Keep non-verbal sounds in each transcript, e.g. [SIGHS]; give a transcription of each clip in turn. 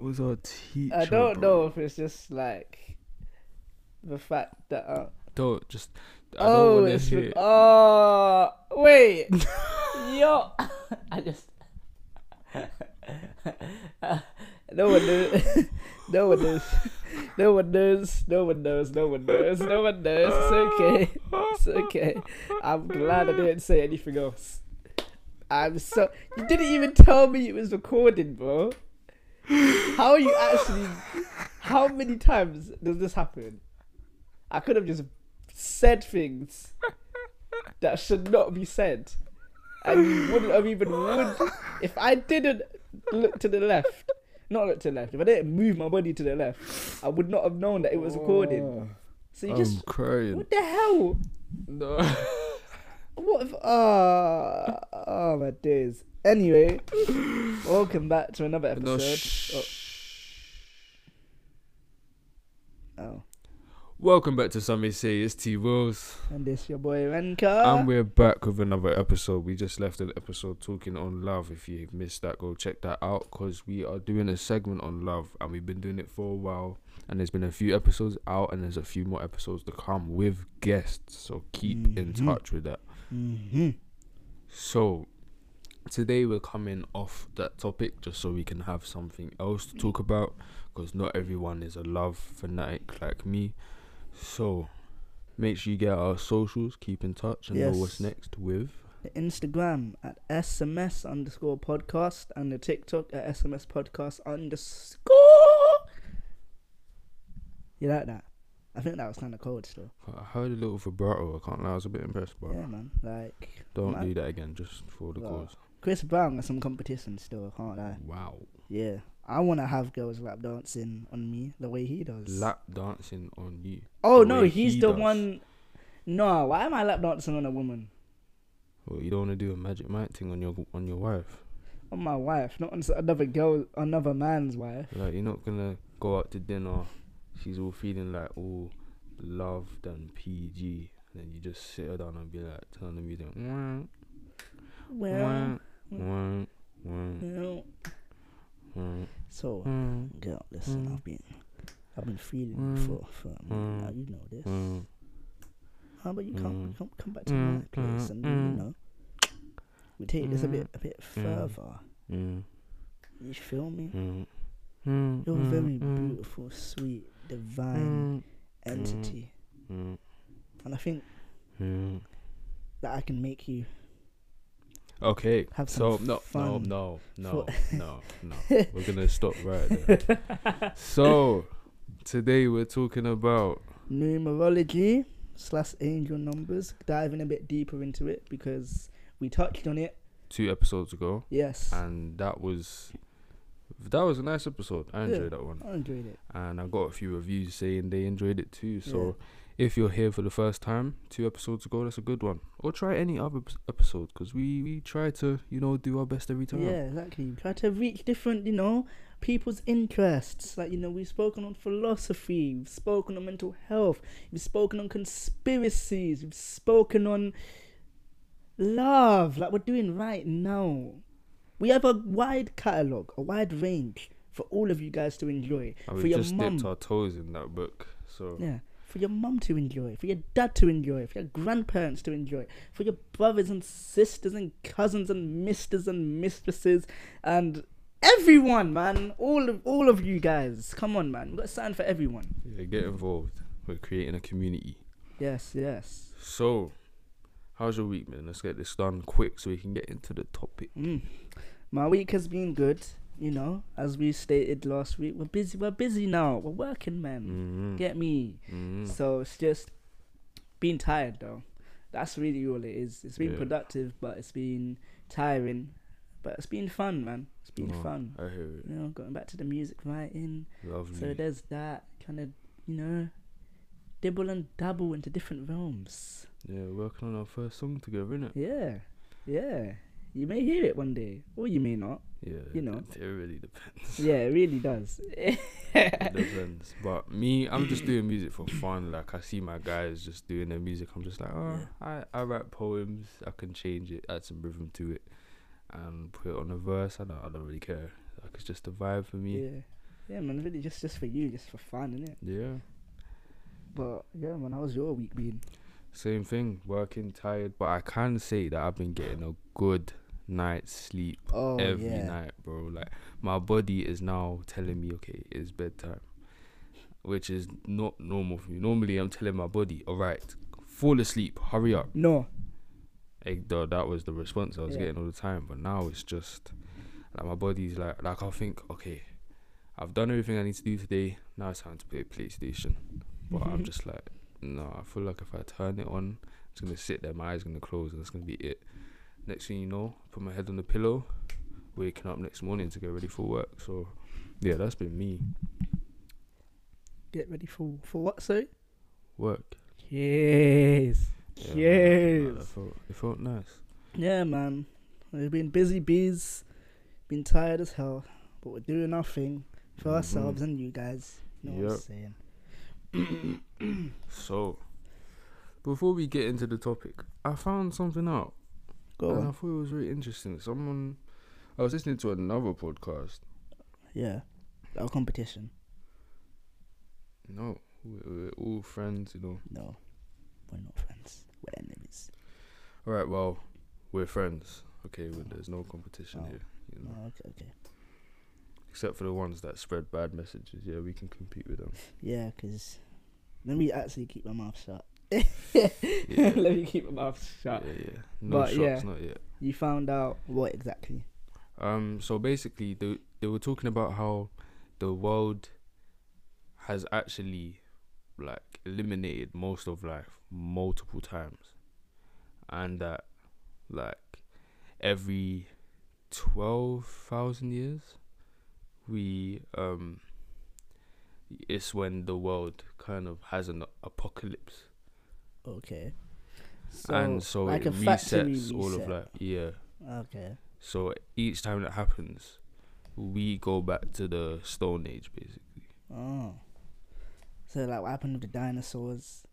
was our teacher? I don't bro? know if it's just like the fact that. Uh, Don't just. I oh, don't want it's hear. the- oh wait, [LAUGHS] yo, [LAUGHS] I just. [LAUGHS] no one knows. no one knows. No one knows. No one knows. No one knows. No one knows. It's okay. It's okay. I'm glad I didn't say anything else. I'm so. You didn't even tell me it was recording, bro. How are you actually? How many times does this happen? I could have just said things that should not be said, and you wouldn't have even would if I didn't look to the left. Not look to the left. If I didn't move my body to the left, I would not have known that it was recording. So you I'm just crying. what the hell? No. What if ah oh my days. Anyway, welcome back to another no. episode. Oh, oh, Welcome back to Some Say It's Twills. and this your boy Renkah. and we're back with another episode. We just left an episode talking on love. If you've missed that, go check that out because we are doing a segment on love and we've been doing it for a while. And there's been a few episodes out and there's a few more episodes to come with guests. So keep in Mhm. touch with that. hmm So today we're coming off that topic just so we can have something else to talk about because not everyone is a love fanatic like me. So make sure you get our socials, keep in touch, and know what's next with. The Instagram at SMS underscore podcast and the TikTok at SMS podcast underscore. You like that? I think that was kind of cold still. I heard a little vibrato. I can't lie, I was a bit impressed, but Yeah, man. Like don't man. do that again just for the Well, cause. Chris Brown got some competition still. Can't I? Wow. Yeah, I want to have girls lap dancing on me the way he does. Lap dancing on you. oh no, he's he the does. one. No, why am I lap dancing on a woman? Well, you don't want to do a magic Mike thing on your on your wife. On my wife, not on another girl, another man's wife. Like you're not gonna go out to dinner. She's all feeling like all loved and PG. And then you just sit her down and be like, turn the music. Wah, Well, wah, wah, wah, well. So, hmm. girl, listen, Mm. I've been, I've been feeling Mm. you for, for now. You know this. Hmm. How about you come, come, come back to my place and you know, we take this a bit, a bit further. Mm, You feel me? You're a very beautiful, sweet, divine entity, mm, and I think that I can make you Okay, Have so some no, fun no, no, for- no, no, no. [LAUGHS] We're gonna stop right there. so today we're talking about numerology slash angel numbers. Diving a bit deeper into it because we touched on it. two episodes ago, Yes, and that was that was a nice episode. I enjoyed Yeah. that one, I enjoyed it. and I got a few reviews saying they enjoyed it too. So if you're here for the first time, two episodes ago, that's a good one. Or try any other episode because we we try to you know do our best every time. Yeah, exactly. We try to reach different, you know, people's interests. Like, you know, we've spoken on philosophy, we've spoken on mental health, we've spoken on conspiracies, we've spoken on love, like we're doing right now. We have a wide catalogue, a wide range for all of you guys to enjoy. And for we your just mum. dipped our toes in that book. So Yeah. For your mum to enjoy, for your dad to enjoy, for your grandparents to enjoy, for your brothers and sisters and cousins and misters and mistresses and everyone, man. All of all of you guys. Come on, man. We've got something for everyone. yeah, get involved. We're creating a community. Yes, yes. So, how's your week, man? Let's get this done quick so we can get into the topic. Mm. My week has been good, you know, as we stated last week. We're busy we're busy now. We're working, man. Mm-hmm. Get me. mm So it's just being tired though. That's really all it is. It's been Yeah. productive, but it's been tiring. But it's been fun, man. It's been No, fun. I hear it. You know, going back to the music writing. Lovely. So there's that kind of, you know, dibble and dabble into different realms. yeah, working on our first song together, innit? Yeah, yeah. You may hear it one day, or you may not. Yeah. You know. It, really depends. Yeah, it really does. [LAUGHS] it depends. But me, I'm just doing music for fun. Like I see my guys just doing their music. I'm just like, oh, I, I write poems. I can change it, add some rhythm to it, and put it on a verse. I don't, I don't really care. Like it's just a vibe for me. yeah. Yeah, man. Really, just just for you, just for fun, isn't it? Yeah. But yeah, man. How's your week been? Same thing, working tired, but I can say that I've been getting a good night's sleep Oh every yeah. night, bro. Like my body is now telling me, okay, it's bedtime, which is not normal for me. Normally, I'm telling my body, all right, fall asleep, hurry up. No. Like, though, that was the response I was Yeah. getting all the time, but now it's just like my body's like, like I think, okay, I've done everything I need to do today. Now it's time to play PlayStation, but I'm mm-hmm. just like, no, I feel like if I turn it on, it's gonna sit there, my eyes gonna close, and that's gonna be it. Next thing you know, put my head on the pillow, waking up next morning to get ready for work. So, yeah, that's been me. Get ready for for what? Sorry. Work. Yes. Yeah, man, like, Yes. it felt, it felt nice. Yeah, man. We've been busy bees, been tired as hell, but we're doing our thing for Mhm. ourselves and you guys. You know what I'm saying? So, before we get into the topic, I found something out. Go and I thought it was very interesting. Someone, I was listening to another podcast. Yeah. Our competition. No, we're, we're all friends, you know. No, we're not friends. We're enemies. All right, well, we're friends. Okay, well, there's no competition Oh. here, you know. Oh, okay, okay. Except for the ones that spread bad messages. Yeah, we can compete with them. [LAUGHS] Yeah, because let me actually keep my mouth shut. [LAUGHS] Yeah. let me keep my mouth shut. Yeah, yeah. No But, shots, yeah. not yet. You found out what exactly? Um, so basically, they they were talking about how the world has actually like eliminated most of life multiple times, and that like every twelve thousand years, we um, it's when the world kind of has an apocalypse, Okay. So, and so like it resets all of life. Yeah. Okay. So each time that happens, we go back to the Stone Age, basically. Oh. So like what happened with the dinosaurs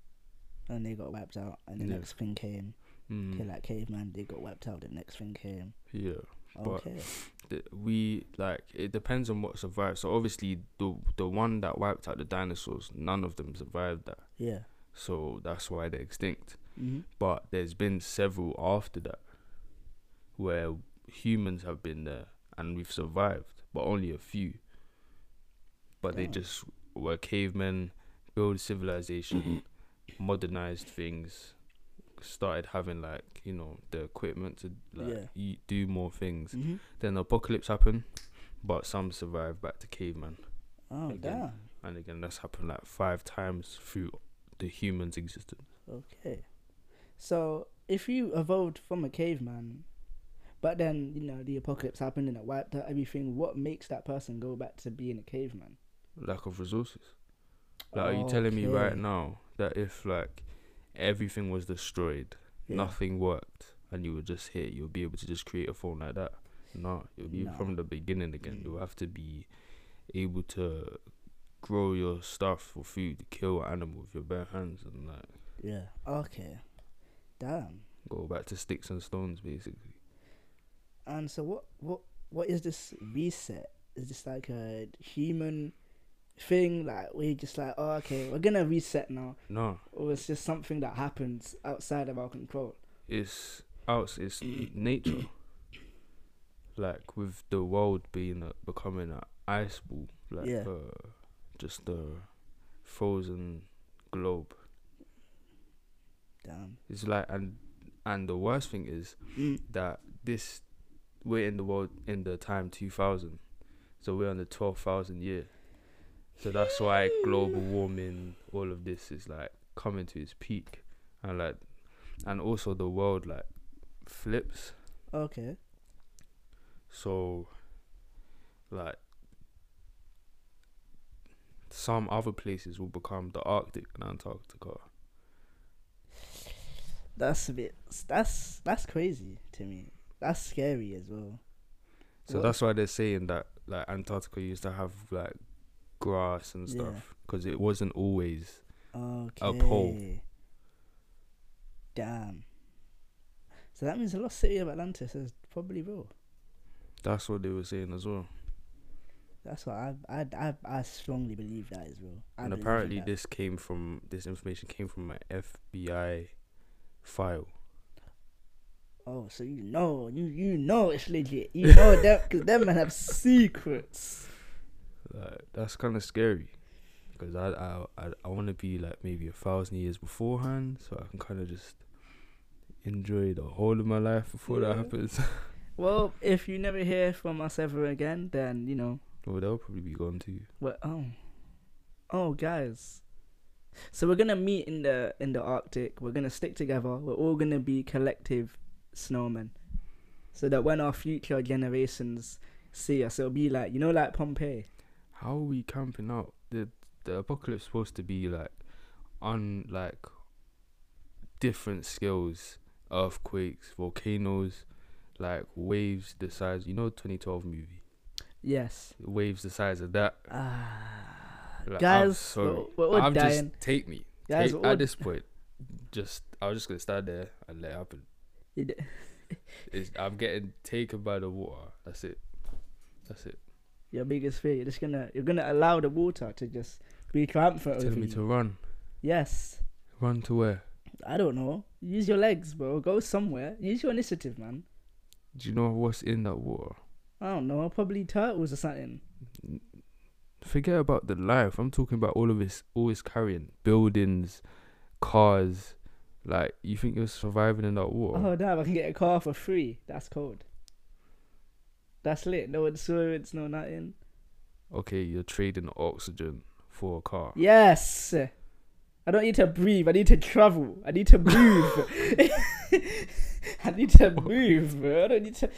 and they got wiped out and the Yeah. next thing came. Mm, Okay, like caveman they got wiped out, the next thing came. yeah, But- Okay. the, we like it depends on what survived. So obviously, the the one that wiped out the dinosaurs, none of them survived that. Yeah. So that's why they're extinct. Mhm. But there's been several after that, where humans have been there and we've survived, but only a few. But they just were cavemen, build civilization, [COUGHS] modernized things, started having like you know the equipment to like Yeah. do more things. Mhm. Then the apocalypse happened, but some survived back to caveman. Oh Again. damn. And again, that's happened like five times through the human's existence. Okay. So if you evolved from a caveman, but then you know the apocalypse happened and it wiped out everything, what makes that person go back to being a caveman? Lack of resources. Like, are you telling me right now that if like everything was destroyed, Yeah. nothing worked, and you were just here, you'll be able to just create a phone like that? No, it'll be No. from the beginning again. You'll have to be able to grow your stuff for food, kill an animal with your bare hands, and like Yeah. Okay. Damn. go back to sticks and stones, basically. And so what what what is this reset? Is this like a human thing? Like we're just like, oh okay, we're gonna reset now. No, Or it's just something that happens outside of our control. it's out. It's [CLEARS THROAT] nature. Like with the world being a, becoming an ice ball, like Yeah. uh, just a frozen globe. Damn. It's like and and the worst thing is Mm. that this we're in the world in the time 2000 so we're on the 12,000 year so that's why global warming all of this is like coming to its peak and like and also the world like flips Okay. so like some other places will become the arctic and antarctica That's a bit. That's that's crazy to me. That's scary as well. So What? that's why they're saying that like Antarctica used to have like grass and stuff because it wasn't always. Okay. pole. Damn. So that means the lost city of Atlantis is probably real. That's what they were saying as well. That's what I I I, I strongly believe that as well. I and apparently this came from this information came from my FBI file. Oh, so you know, you you know it's legit. You know [LAUGHS] that because them man have secrets. Like that's kind of scary, because I I I, I want to be like maybe a thousand years beforehand, so I can kind of just enjoy the whole of my life before Yeah. that happens. [LAUGHS] Well, if you never hear from us ever again, then you know well, they'll probably be gone too. what. Oh, oh, guys. So we're gonna meet in the in the Arctic. We're gonna stick together. We're all gonna be collective snowmen, so that when our future generations see us, it'll be like you know, like Pompeii. How are we camping out? The the apocalypse supposed to be like on like different scales, earthquakes, volcanoes, like waves the size. You know, 2012 movie Yes. waves the size of that. Ah, Like, I'm guys, sorry. we're, we're I'm dying. just take me. Guys, Take- at this point, just I was just gonna stand there and let it happen. [LAUGHS] It's, I'm getting taken by the water. That's it. That's it. your biggest fear. You're just gonna you're gonna allow the water to just be triumphant over Telling me you. to run. Yes. Run to where? I don't know. Use your legs, bro. Go somewhere. Use your initiative, man. Do you know what's in that water? I don't know. Probably turtles or something. Forget about the life. I'm talking about all of this. all Always carrying buildings, cars. Like you think you're surviving in that war? Oh damn! I can get a car for free. That's cold. That's lit. No insurance, no nothing. Okay, you're trading oxygen for a car. Yes. I don't need to breathe. I need to travel. I need to move. [LAUGHS] [LAUGHS] I need to move, bro. I need to.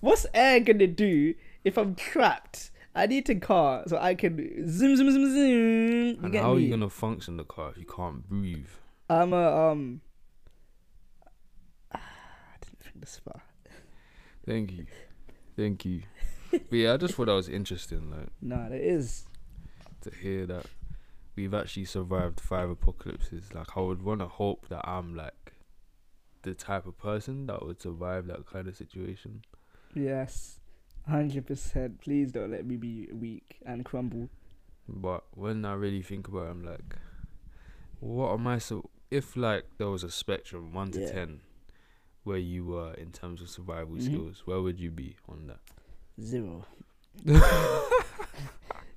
What's air gonna do if I'm trapped? I need a car so I can zoom, zoom, zoom, zoom. You And how are you gonna function the car if you can't breathe? I'm a um. [SIGHS] I didn't think this far. Thank you, thank you. but yeah, I just thought that was interesting, like No, it is. to hear that we've actually survived five apocalypses. Like I would want to hope that I'm like the type of person that would survive that kind of situation. Yes, hundred percent. Please don't let me be weak and crumble. But when I really think about it, I'm like, what am I so? If like there was a spectrum one to Yeah. ten, where you were in terms of survival Mhm. skills, where would you be on that? Zero. [LAUGHS]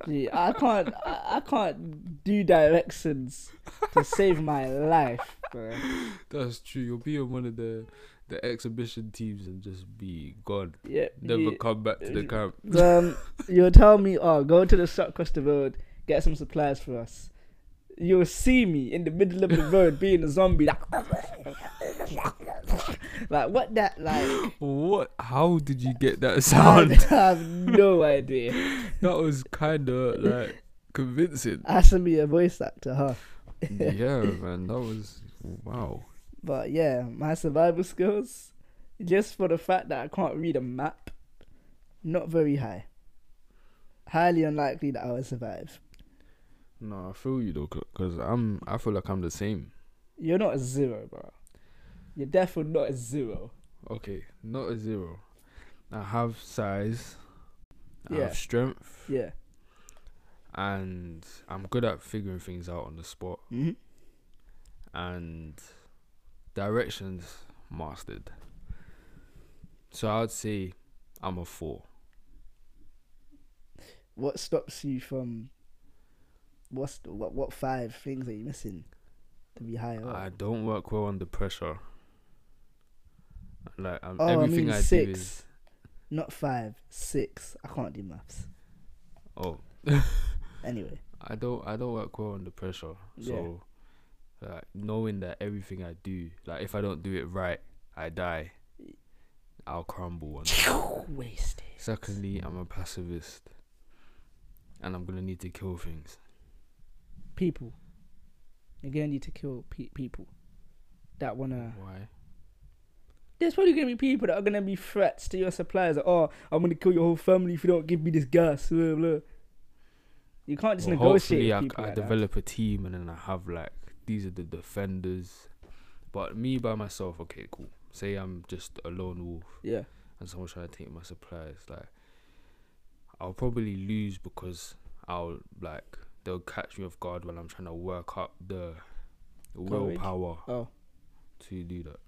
Gee, I can't. I, I can't do directions to save my life, bro. That's true. You'll be on one of the the exhibition teams and just be gone. Yeah. Never you- come back to the camp. um, you'll tell me, oh, go to the shop across the road, get some supplies for us. You'll see me in the middle of the road being a zombie, like, like what that like? What? How did you get that [LAUGHS] sound? I have no [LAUGHS] idea. that was kind of like convincing. Has to be a voice actor, huh? yeah, [LAUGHS] man. That was wow. But yeah, my survival skills, just for the fact that I can't read a map, not very high. Highly unlikely that I will survive. No, I feel you though, cause I'm. I feel like I'm the same. You're not a zero, bro. You're definitely not a zero. Okay, not a zero. I have size. I Yeah. have strength, Yeah. and I'm good at figuring things out on the spot. hmm and directions mastered. So I would say I'm a four. What stops you from? What's the, what? What five things are you missing to be higher? up? I don't work well under pressure. Like um, Oh, I everything mean I, do six. is Not five, six. I can't do maths. oh [LAUGHS] [LAUGHS] Anyway, I don't I don't work well under pressure. So like knowing that everything I do, like if I don't do it right, I die. I'll crumble one. [LAUGHS] wasted. Secondly, I'm a pacifist, and I'm gonna need to kill things. People. You're gonna need to kill pe- people that wanna. Why? There's probably gonna be people that are gonna be threats to your suppliers. Like, oh, I'm gonna kill your whole family if you don't give me this gas. Blah, blah. You can't just Well, negotiate. hopefully I, I like that. develop a team and then I have like these are the defenders. But me by myself, okay, cool. Say I'm just a lone wolf Yeah. and someone's trying to take my supplies. Like I'll probably lose because I'll like they'll catch me off guard when I'm trying to work up the Courage. willpower Oh, to do that.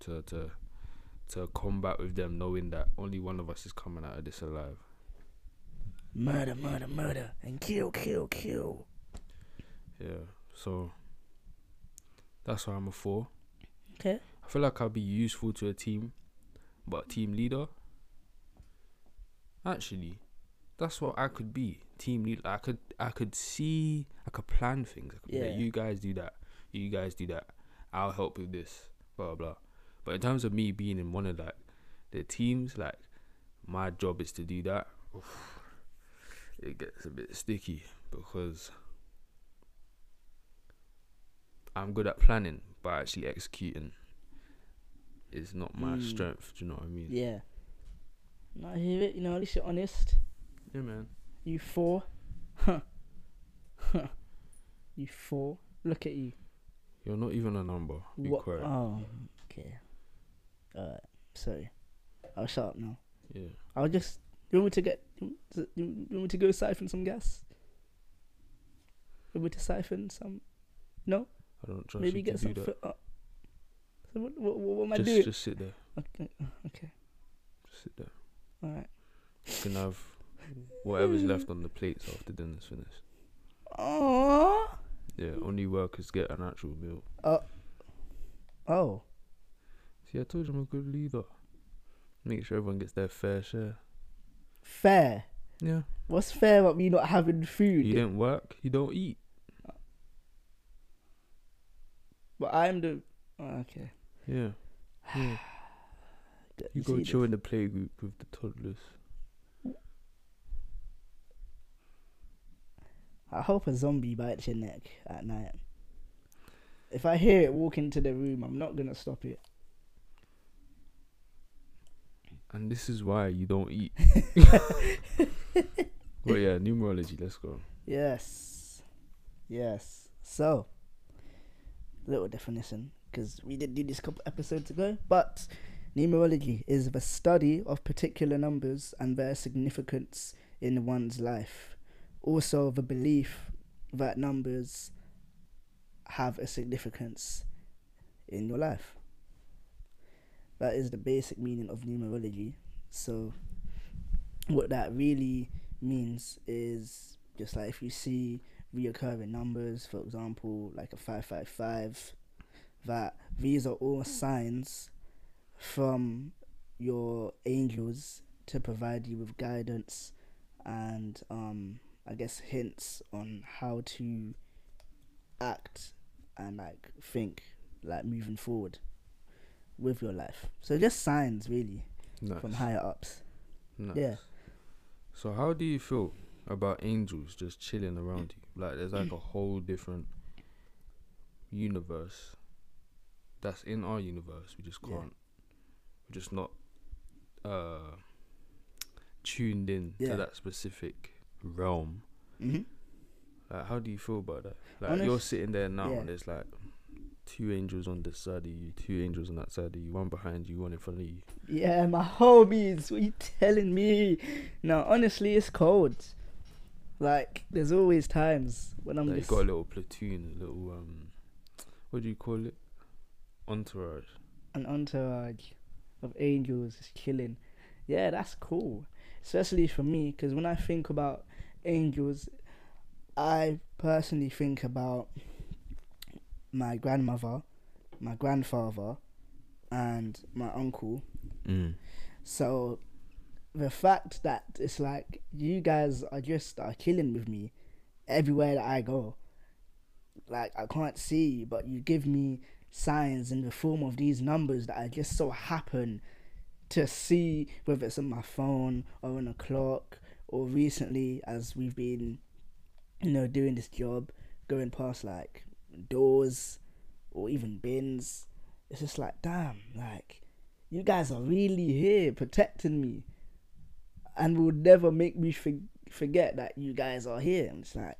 To to to combat with them knowing that only one of us is coming out of this alive. murder, murder, murder, and kill, kill, kill. Yeah. So that's why I'm a four. Okay. I feel like I'll be useful to a team, but team leader. Actually, that's what I could be. Team leader. I could. I could see. I could plan things. I could be like, Yeah. you guys do that. You guys do that. I'll help with this. Blah blah. But in terms of me being in one of like the teams, like my job is to do that. oof, it gets a bit sticky because I'm good at planning, but actually executing is not my Mm. strength. Do you know what I mean? Yeah. No, I hear it. You know, at least you're honest. Yeah, man. You four. Huh. Huh. You four. Look at you. You're not even a number. Be What? quiet. Oh, okay. Alright. Sorry. I'll shut up now. yeah. I'll just. You want me to get? You want to- you want me to go siphon some gas? You want me to siphon some? No. I don't trust Maybe you get to some. do that. Fi- uh, so what, what, what am I doing? just sit there. Okay. Okay. Just sit there. All right. You can have whatever's hmm. left on the plates after dinner's finished. Oh. Yeah. Only workers get an actual meal. Uh, oh. See, I told you I'm a good leader. Make sure everyone gets their fair share. Fair. Yeah. What's fair about me not having food? You didn't work. You don't eat. But I'm the. oh, okay. Yeah. Yeah. [SIGHS] You go chill this? in the playgroup with the toddlers. I hope a zombie bites your neck at night. If I hear it walk into the room, I'm not gonna stop it. And this is why you don't eat. [LAUGHS] [LAUGHS] But yeah, numerology. Let's go. Yes. Yes. So, little definition, because we did do this couple episodes ago, but numerology is the study of particular numbers and their significance in one's life. Also, the belief that numbers have a significance in your life. That is the basic meaning of numerology. So, what that really means is just like if you see reoccurring numbers, for example, like a 555, that these are all signs from your angels to provide you with guidance and um I guess hints on how to act and like think like moving forward with your life. So just signs really Nice. from higher ups. nice. Yeah. So how do you feel about angels just chilling around you? Like there's like a whole different universe that's in our universe. We just can't. We're just not uh tuned in Yeah. to that specific realm. Mm-hmm. Like how do you feel about that? Like Honest- you're sitting there now yeah. and there's like two angels on this side of you, two angels on that side of you, one behind you, one in front of you. Yeah, my homies, what you telling me? No, honestly, it's cold. Like, there's always times when I'm Like you just got a little platoon, a little um, what do you call it? Entourage. an entourage of angels just chilling. Yeah, that's cool. Especially for me, because when I think about angels, I personally think about my grandmother, my grandfather, and my uncle. Mm. So the fact that it's like you guys are just are chilling with me everywhere that I go. Like I can't see, but you give me signs in the form of these numbers that I just so happen to see, whether it's on my phone or on a clock, or recently as we've been, you know, doing this job, going past like doors or even bins. It's just like, damn, like you guys are really here protecting me and will never make me for- forget that you guys are here and it's like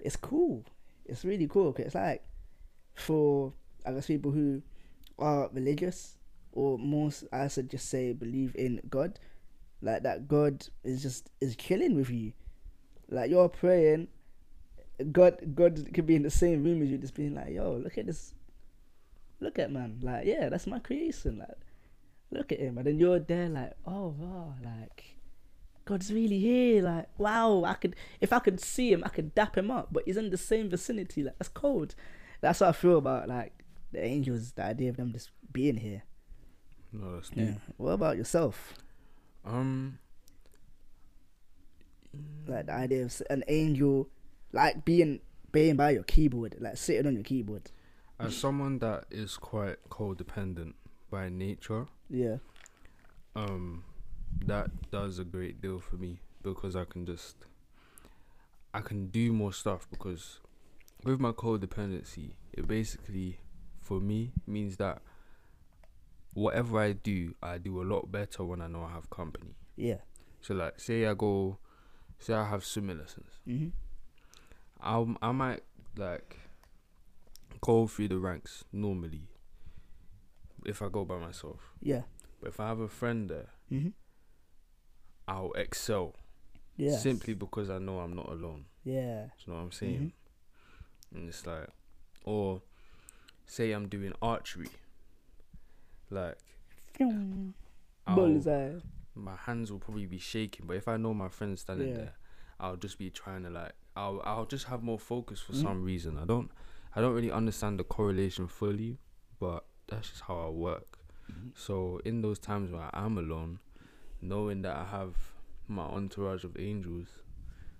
it's cool it's really cool 'cause it's like for i guess people who are religious or more I should just say believe in god. Like that God is just is killing with you. Like you're praying, God God could be in the same room as you, just being like, "Yo, look at this, look at man, like yeah, that's my creation, like look at him," and then you're there like, "Oh wow, like God's really here, like wow, I could if I could see him, I could dap him up, but he's in the same vicinity, like that's cold." That's what I feel about like the angels, the idea of them just being here. No, that's deep. Yeah. What about yourself? Um, Like the idea of an angel, like being being by your keyboard, like sitting on your keyboard. as someone that is quite codependent by nature, Yeah. um, that does a great deal for me because I can just, I can do more stuff because with my codependency, it basically, for me, means that whatever I do, I do a lot better when I know I have company. Yeah. So like, say I go, say I have swimming lessons. hmm I I might like go through the ranks normally if I go by myself. Yeah. But if I have a friend there, hmm I'll excel Yeah. simply because I know I'm not alone. Yeah. Do you know what I'm saying? Hmm. And it's like, or say I'm doing archery, like I'll, Bullseye. my hands will probably be shaking. But if I know my friend's standing Yeah. there, I'll just be trying to like, I'll I'll just have more focus for Mhm. some reason. I don't I don't really understand the correlation fully, but that's just how I work. So in those times where I'm alone, knowing that I have my entourage of angels,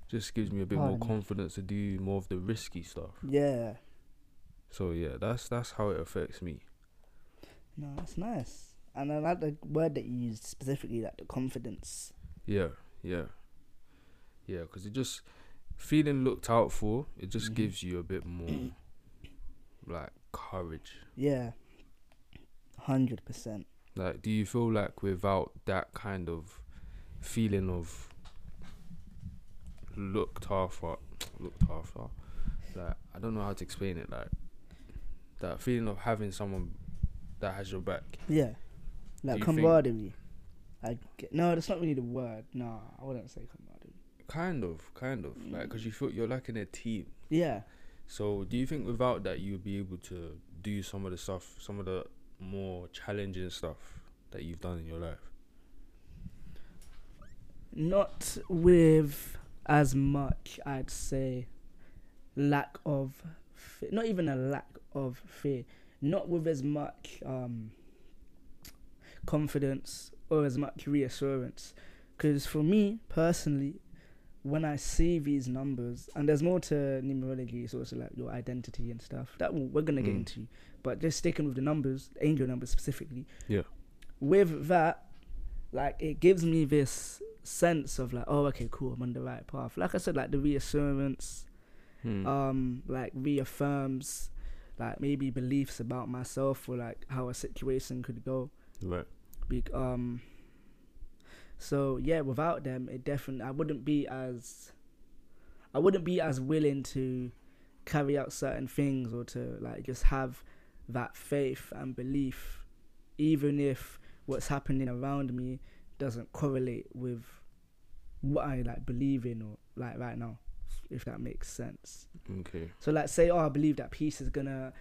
just gives me a bit more confidence to do more of the risky stuff. Yeah. So yeah, that's that's how it affects me. No, that's nice. And I like the word that you used specifically, like the confidence. Yeah, yeah, yeah. Because it just feeling looked out for. It just Mhm. gives you a bit more like courage. Yeah. Hundred percent. Like, do you feel like without that kind of feeling of looked after, looked after, like I don't know how to explain it. Like that feeling of having someone that has your back. Yeah. Like Do you camaraderie. I get, no, that's not really the word. No, I wouldn't say camaraderie. Kind of, kind of, like mm. because you feel you're like in a team. Yeah. So, do you think without that you'd be able to do some of the stuff, some of the more challenging stuff that you've done in your life? Not with as much, I'd say, lack of, fe- not even a lack of fear. Not with as much um, confidence or as much reassurance. Because for me personally, when I see these numbers, and there's more to numerology, it's also like your identity and stuff that we're gonna get Mm. into. But just sticking with the numbers, angel numbers specifically. Yeah. With that, like it gives me this sense of like, oh, okay, cool, I'm on the right path. Like I said, like the reassurance, Hmm. um, like reaffirms, like maybe beliefs about myself or like how a situation could go. right. Be- um so yeah without them it definitely i wouldn't be as i wouldn't be as willing to carry out certain things or to like just have that faith and belief even if what's happening around me doesn't correlate with what i like believe in or like right now if that makes sense Okay. so like say, oh, I believe that peace is gonna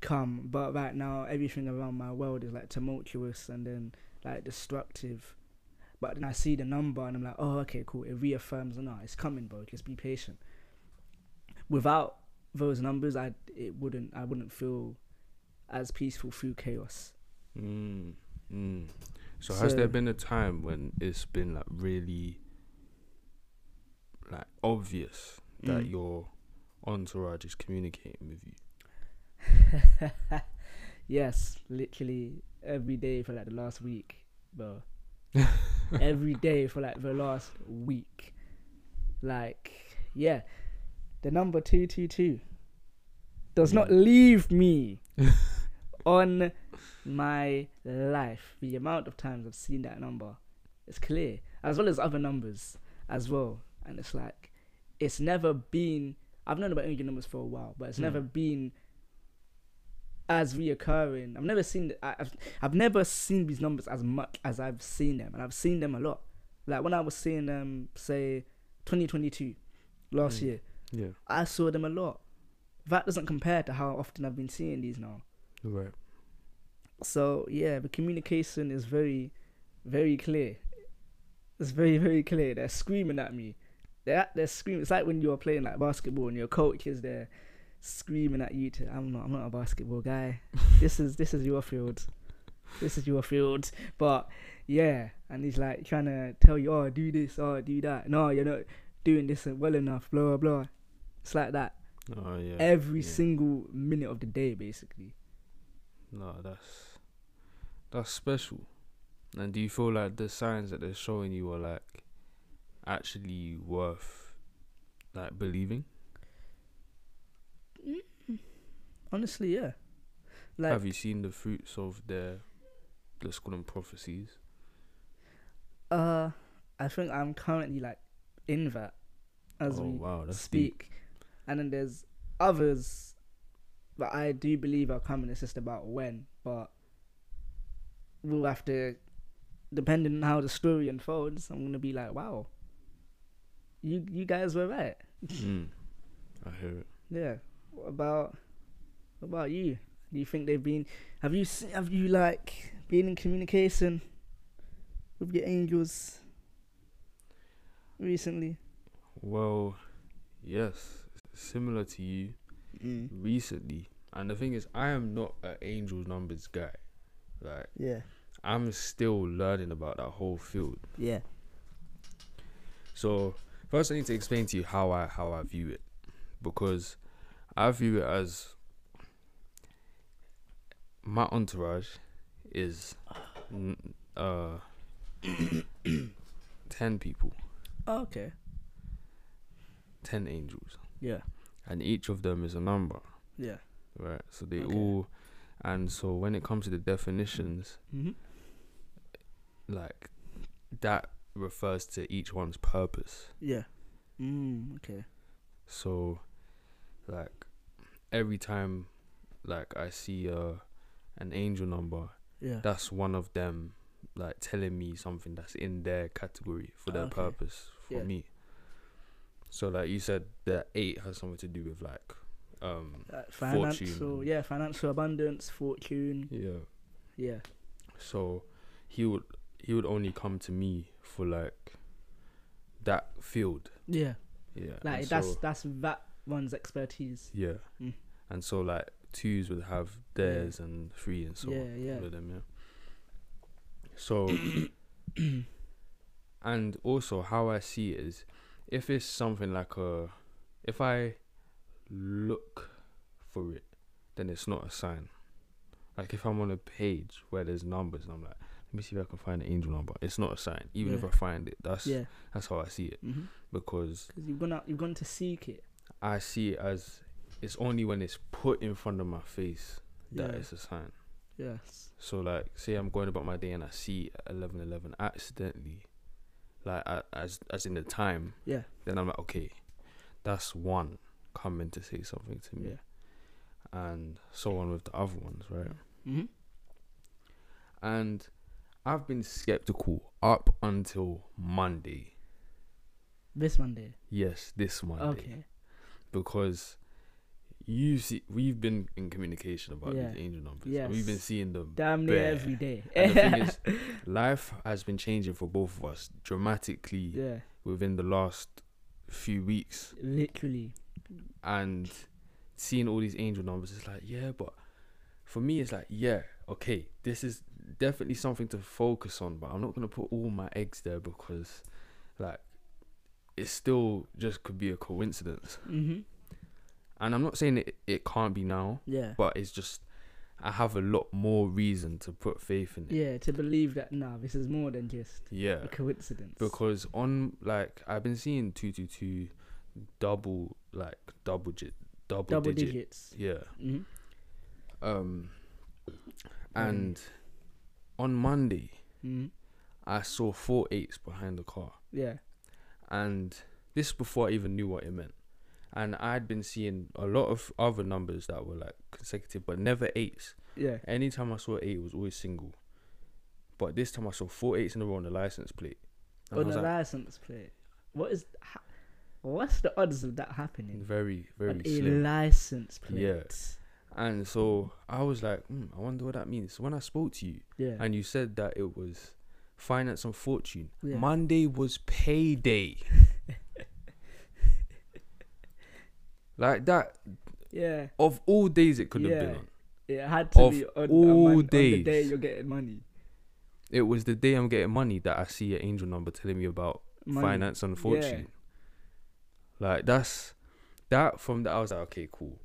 come, but right now everything around my world is like tumultuous and then like destructive. But then I see the number and I'm like, oh, okay, cool. It reaffirms, no, it's coming, bro. Just be patient. Without those numbers, I it wouldn't I wouldn't feel as peaceful through chaos. Mm. Mm. So, has there been a time when it's been like really like obvious that Mm. your entourage is communicating with you? [LAUGHS] yes, literally every day for like the last week, bro. [LAUGHS] every day for like the last week. Like, yeah, the number two two two does not leave me [LAUGHS] on my life. The amount of times I've seen that number is clear, as well as other numbers as well. And it's like, it's never been. I've known about angel numbers for a while, but it's Hmm. never been as reoccurring. I've never seen. I- I've I've never seen these numbers as much as I've seen them, and I've seen them a lot. Like when I was seeing um say 2022 last Mm. year, Yeah. I saw them a lot. That doesn't compare to how often I've been seeing these now. Right. So yeah, the communication is very, very clear. It's very very clear. They're screaming at me. They're they're screaming. It's like when you're playing like basketball and your coach is there, screaming at you. To I'm not I'm not a basketball guy. [LAUGHS] this is this is your field. This is your field. But yeah, and he's like trying to tell you, oh do this, oh do that. No, you're not doing this well enough. Blah blah blah. It's like that Oh yeah. every yeah. single minute of the day, basically. No, that's that's special. And do you feel like the signs that they're showing you are like actually worth like believing? Honestly, yeah. Like Have you seen the fruits of their let's call them prophecies? Uh, I think I'm currently like in that as oh we wow, that's deep. speak, and then there's others that I do believe are coming. It's just about when, but we'll have to, depending on how the story unfolds. I'm gonna be like, wow, you you guys were right. Mm. I hear it. Yeah. What about what about you? Do you think they've been? Have you have you like been in communication with your angels recently? Well, yes, similar to you Mm. recently. And the thing is, I am not an angel numbers guy. Like Yeah. I'm still learning about that whole field. Yeah. So first, I need to explain to you how I how I view it, because I view it as my entourage is uh [COUGHS] ten people, Oh, okay. ten angels, Yeah. and each of them is a number, Yeah. right? So they Okay. all, and so when it comes to the definitions, Mm-hmm. like that refers to each one's purpose. Yeah. Mm, okay. So, like, every time, like, I see uh, an angel number, Yeah. that's one of them, like, telling me something that's in their category for their Okay. purpose for Yeah. me. So, like you said, the eight has something to do with, like, um, Uh, financial, Fortune. yeah, financial abundance, fortune. yeah. Yeah. So, he would he would only come to me for like that field. Yeah. Yeah. Like and that's so- that's that one's expertise. Yeah. Mm. And so like twos would have theirs and three and so yeah. on. Yeah. Of them, yeah. So [COUGHS] [COUGHS] and also how I see it is if it's something like a if I look for it, then it's not a sign. Like if I'm on a page where there's numbers and I'm like, let me see if I can find the angel number. It's not a sign. Even if I find it, that's Yeah. that's how I see it. Mm-hmm. Because Because you've gone out, you've gone to seek it. I see it as it's only when it's put in front of my face that Yeah. it's a sign. Yes. So like, say I'm going about my day and I see eleven eleven accidentally, like I, as as in the time, Yeah. then I'm like, okay, that's one coming to say something to me, Yeah. and so on with the other ones, right? Mm-hmm. And I've been skeptical up until Monday. This Monday. Yes, this Monday, Okay. because you see, we've been in communication about Yeah. these angel numbers. and we've been seeing them Damn near every day. And the thing is, [LAUGHS] life has been changing for both of us dramatically yeah. within the last few weeks. Literally. And seeing all these angel numbers, it's like, yeah, but for me, it's like, yeah, okay, this is definitely something to focus on, but I'm not going to put all my eggs there because, like, it still just could be a coincidence. Mm-hmm. And I'm not saying it, it can't be now, Yeah. but it's just, I have a lot more reason to put faith in it. Yeah. To believe that nah, this is more than just Yeah. a coincidence. because on like I've been seeing two two two double like double digit double, double digit digits. yeah Mm-hmm. um and on Monday Mm-hmm. I saw four eights behind the car Yeah. and this before I even knew what it meant and I'd been seeing a lot of other numbers that were like consecutive but never eights Yeah. anytime I saw eight it was always single but this time I saw four eights in a row on the license plate And on the like, license plate. What is? Ha- what's the odds of that happening? very, very on a license plate. Yeah. And so I was like, hmm, I wonder what that means. So when I spoke to you Yeah. and you said that it was finance and fortune, Yeah. Monday was payday. [LAUGHS] like that, yeah. of all days it could have been on. It had to Of be on, all mon- on the day you're getting money. It was the day I'm getting money that I see an angel number telling me about money. finance and fortune. Like that's that from that I was like, okay, cool.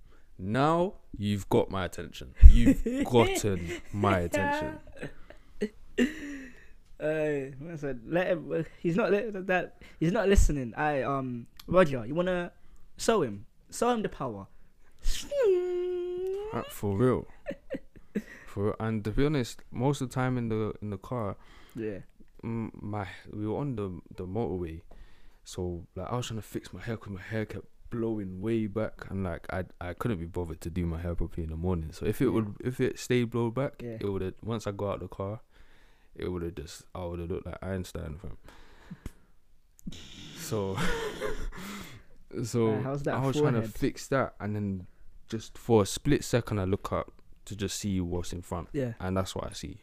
Now you've got my attention. You've [LAUGHS] gotten my attention. [LAUGHS] Hey, I said, let him. He's not li- that. He's not listening. I um, Roger, you wanna show him, show him the power. Uh, For real. For real. and to be honest, most of the time in the in the car, Yeah. mm, my we were on the the motorway, so like I was trying to fix my hair because my hair kept blowing way back, and like I I couldn't be bothered to do my hair properly in the morning. So if it Yeah. would if it stayed blown back, Yeah. it would have once I got out the car, it would have just I would have looked like Einstein from. So, [LAUGHS] so Uh, how's that I was trying to fix that, and then just for a split second, I look up to just see what's in front, Yeah. and that's what I see.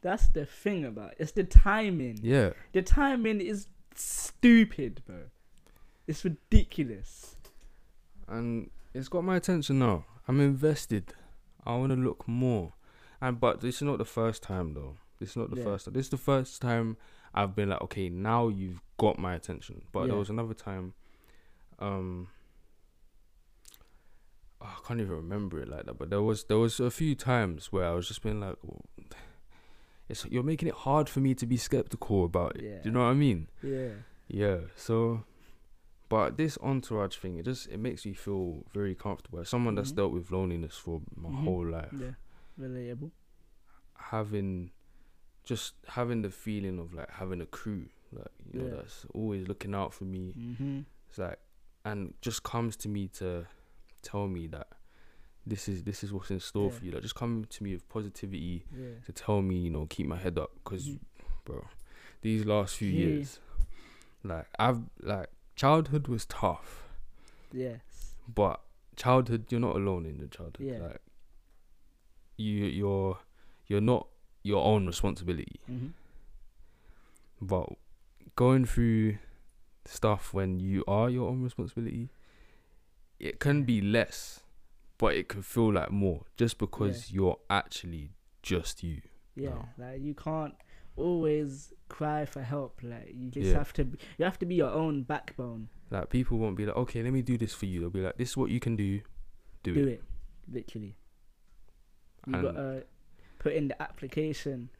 That's the thing about it. it's the timing. Yeah, The timing is stupid, bro. It's ridiculous. and it's got my attention now. I'm invested. I want to look more, and but this is not the first time though. This is not the Yeah. first. This is the first time I've been like, okay, now you've got my attention. But there was another time, um, oh, I can't even remember it like that. But there was there was a few times where I was just being like, well, it's you're making it hard for me to be skeptical about it. Yeah. Do you know what I mean? Yeah. Yeah. So, but this entourage thing, it just it makes me feel very comfortable. As someone that's Mhm. dealt with loneliness for my Mhm. whole life, Yeah. Relatable. having just having the feeling of like having a crew, like you know, that's always looking out for me. Mm-hmm. It's like, and just comes to me to tell me that this is this is what's in store Yeah. for you. Like, just come to me with positivity Yeah. to tell me, you know, keep my head up, because Mhm. bro, these last few Yeah. years, like I've like childhood was tough, Yes. but childhood you're not alone in your childhood. Yeah. Like you you're you're not your own responsibility. Mm-hmm. But going through stuff when you are your own responsibility, it can be less, but it can feel like more just because you're actually just you. Yeah. No. Like you can't always cry for help. Like you just Yeah. have to. Be, you have to be your own backbone. Like people won't be like, okay, let me do this for you. They'll be like, this is what you can do. Do, Do it. it. Literally. You And- gotta put in the application